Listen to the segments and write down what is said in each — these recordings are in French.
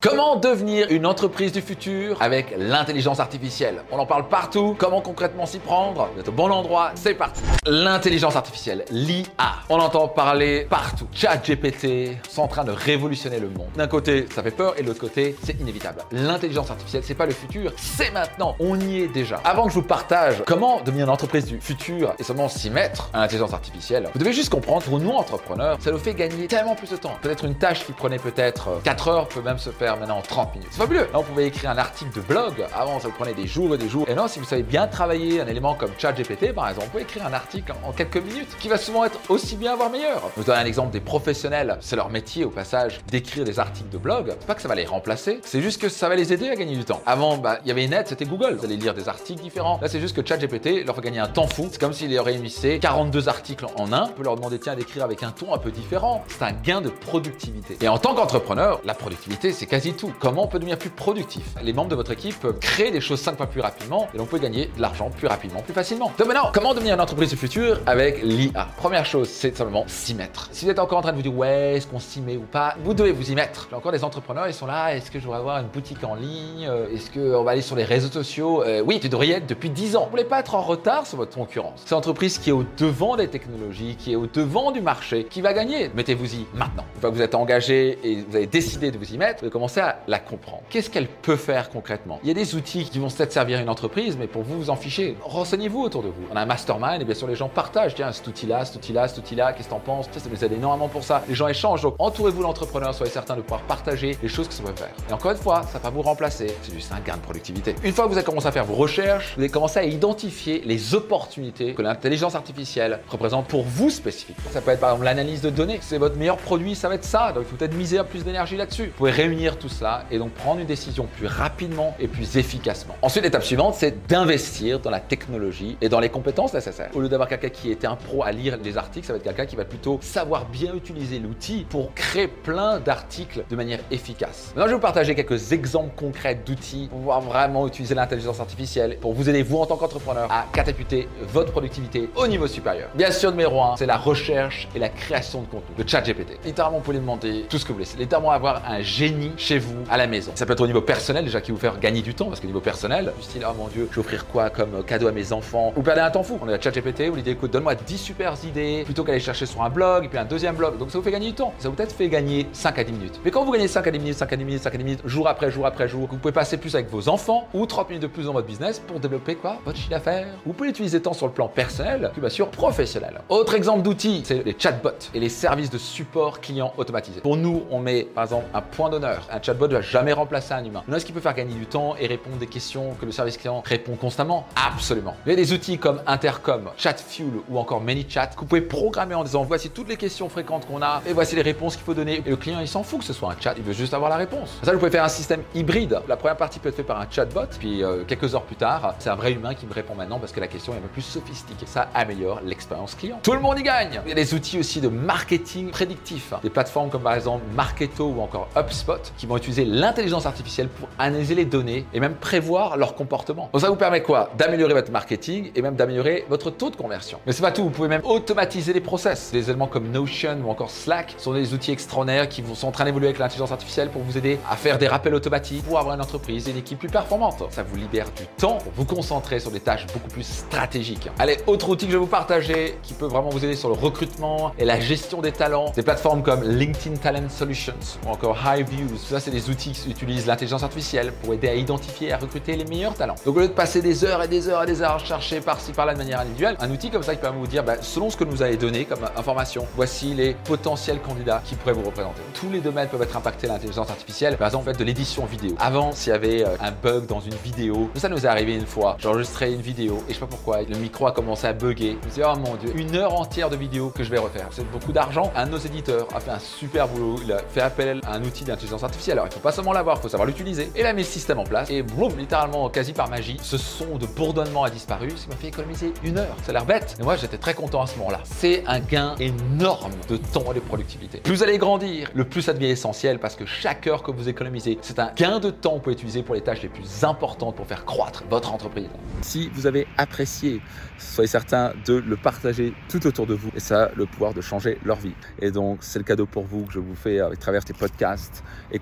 Comment devenir une entreprise du futur avec l'intelligence artificielle? On en parle partout. Comment concrètement s'y prendre? Vous êtes au bon endroit. C'est parti. L'intelligence artificielle, l'IA. On entend parler partout. ChatGPT, c'est en train de révolutionner le monde. D'un côté, ça fait peur et de l'autre côté, c'est inévitable. L'intelligence artificielle, c'est pas le futur, c'est maintenant. On y est déjà. Avant que je vous partage comment devenir une entreprise du futur et seulement s'y mettre à l'intelligence artificielle, vous devez juste comprendre pour nous entrepreneurs, ça nous fait gagner tellement plus de temps. Peut-être une tâche qui prenait peut-être 4 heures peut même se faire maintenant en 30 minutes. C'est fabuleux. Là, on pouvait écrire un article de blog. Avant, ça vous prenait des jours et des jours. Et non, si vous savez bien travailler un élément comme ChatGPT, par exemple, vous pouvez écrire un article en quelques minutes qui va souvent être aussi bien, voire meilleur. Je vous donne un exemple des professionnels. C'est leur métier, au passage, d'écrire des articles de blog. C'est pas que ça va les remplacer, c'est juste que ça va les aider à gagner du temps. Avant, bah, il y avait une aide, c'était Google. Vous allez lire des articles différents. Là, c'est juste que ChatGPT leur fait gagner un temps fou. C'est comme s'il leur réunissait 42 articles en un. On peut leur demander, tiens, d'écrire avec un ton un peu différent. C'est un gain de productivité. Et en tant qu'entrepreneur, la productivité, c'est quasi tout. Comment on peut devenir plus productif? Les membres de votre équipe peuvent créer des choses 5 fois plus rapidement et on peut gagner de l'argent plus rapidement, plus facilement. Donc maintenant, comment devenir une entreprise du futur avec l'IA Première chose, c'est simplement s'y mettre. Si vous êtes encore en train de vous dire ouais, est-ce qu'on s'y met ou pas, vous devez vous y mettre. J'ai encore des entrepreneurs, ils sont là, est-ce que je devrais avoir une boutique en ligne? Euh, Est-ce qu'on va aller sur les réseaux sociaux? Euh, Oui, tu devrais y être depuis 10 ans. Vous voulez pas être en retard sur votre concurrence. C'est l'entreprise qui est au devant des technologies, qui est au devant du marché, qui va gagner. Mettez-vous-y maintenant. Une fois que vous êtes engagé et vous avez décidé de vous y mettre, commencez à la comprendre. Qu'est-ce qu'elle peut faire concrètement? Il y a des outils qui vont peut-être servir à une entreprise, mais pour vous vous en fichez, renseignez-vous autour de vous. On a un mastermind et bien sûr les gens partagent. Tiens, cet outil-là, cet outil-là, cet outil-là, qu'est-ce que t'en penses? Ça, ça nous aide énormément pour ça. Les gens échangent. Donc entourez-vous l'entrepreneur, soyez certain de pouvoir partager les choses que ça peut faire. Et encore une fois, ça va vous remplacer, c'est juste un gain de productivité. Une fois que vous avez commencé à faire vos recherches, vous allez commencer à identifier les opportunités que l'intelligence artificielle représente pour vous spécifiquement. Ça peut être par exemple l'analyse de données. C'est votre meilleur produit, ça va être ça. Donc il faut peut-être miser un plus d'énergie là-dessus. Vous pouvez réunir tout cela et donc prendre une décision plus rapidement et plus efficacement. Ensuite, l'étape suivante, c'est d'investir dans la technologie et dans les compétences nécessaires. Au lieu d'avoir quelqu'un qui était un pro à lire les articles, ça va être quelqu'un qui va plutôt savoir bien utiliser l'outil pour créer plein d'articles de manière efficace. Maintenant, je vais vous partager quelques exemples concrets d'outils pour pouvoir vraiment utiliser l'intelligence artificielle pour vous aider, vous en tant qu'entrepreneur, à catapulter votre productivité au niveau supérieur. Bien sûr, numéro 1, c'est la recherche et la création de contenu. Le chat GPT. Littéralement, vous pouvez demander tout ce que vous voulez. Littéralement avoir un génie vous à la maison. Ça peut être au niveau personnel déjà qui vous faire gagner du temps parce que niveau personnel, du style, oh mon dieu, je vais offrir quoi comme cadeau à mes enfants? Vous perdez un temps fou. On a la chat GPT, vous lui dites, écoute, donne-moi 10 super idées plutôt qu'aller chercher sur un blog et puis un deuxième blog. Donc ça vous fait gagner du temps. Ça vous peut-être fait gagner 5 à 10 minutes. Mais quand vous gagnez 5 à 10 minutes, 5 à 10 minutes, 5 à 10 minutes, jour après jour après jour, vous pouvez passer plus avec vos enfants ou 30 minutes de plus dans votre business pour développer quoi? Votre chiffre d'affaires. Vous pouvez l'utiliser tant sur le plan personnel que bien sûr professionnel. Autre exemple d'outil, c'est les chatbots et les services de support client automatisés. Pour nous, on met par exemple un point d'honneur. Un chatbot ne va jamais remplacer un humain. Est-ce qu'il peut faire gagner du temps et répondre des questions que le service client répond constamment Absolument. Il y a des outils comme Intercom, ChatFuel ou encore ManyChat que vous pouvez programmer en disant voici toutes les questions fréquentes qu'on a et voici les réponses qu'il faut donner. Et le client, il s'en fout que ce soit un chat, il veut juste avoir la réponse. Ça, vous pouvez faire un système hybride. La première partie peut être faite par un chatbot, puis euh, quelques heures plus tard, c'est un vrai humain qui me répond maintenant parce que la question est un peu plus sophistiquée. Ça améliore l'expérience client. Tout le monde y gagne. Il y a des outils aussi de marketing prédictif. Des plateformes comme par exemple Marketo ou encore HubSpot qui vont utiliser l'intelligence artificielle pour analyser les données et même prévoir leur comportement. Donc ça vous permet quoi? D'améliorer votre marketing et même d'améliorer votre taux de conversion. Mais c'est pas tout, vous pouvez même automatiser les process. Des éléments comme Notion ou encore Slack sont des outils extraordinaires qui sont en train d'évoluer avec l'intelligence artificielle pour vous aider à faire des rappels automatiques pour avoir une entreprise et une équipe plus performante. Ça vous libère du temps pour vous concentrer sur des tâches beaucoup plus stratégiques. Allez, autre outil que je vais vous partager qui peut vraiment vous aider sur le recrutement et la gestion des talents, des plateformes comme LinkedIn Talent Solutions ou encore HighViews. C'est des outils qui utilisent l'intelligence artificielle pour aider à identifier et à recruter les meilleurs talents. Donc au lieu de passer des heures et des heures et des heures à chercher par-ci par-là de manière individuelle, un outil comme ça qui permet de vous dire, bah, selon ce que nous avez donné comme information, voici les potentiels candidats qui pourraient vous représenter. Tous les domaines peuvent être impactés par l'intelligence artificielle. Par exemple, en fait, de l'édition vidéo. Avant, s'il y avait euh, un bug dans une vidéo, ça nous est arrivé une fois. J'enregistrais une vidéo et je sais pas pourquoi, le micro a commencé à bugger. Je me suis dit, oh mon dieu, une heure entière de vidéo que je vais refaire. C'est beaucoup d'argent. Un de nos éditeurs a fait un super boulot. Il a fait appel à un outil d'intelligence artificielle. Alors, il faut pas seulement l'avoir, il faut savoir l'utiliser. Et il a mis le système en place et boum, littéralement, quasi par magie, ce son de bourdonnement a disparu. Ça m'a fait économiser une heure. Ça a l'air bête. Et moi, j'étais très content à ce moment-là. C'est un gain énorme de temps et de productivité. Plus vous allez grandir, le plus ça devient essentiel parce que chaque heure que vous économisez, c'est un gain de temps que vous utiliser pour les tâches les plus importantes pour faire croître votre entreprise. Si vous avez apprécié, soyez certain de le partager tout autour de vous et ça a le pouvoir de changer leur vie. Et donc, c'est le cadeau pour vous que je vous fais à travers ces podcasts et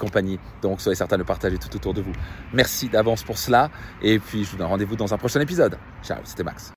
Donc soyez certain de partager tout autour de vous. Merci d'avance pour cela. Et puis je vous donne rendez-vous dans un prochain épisode. Ciao, c'était Max.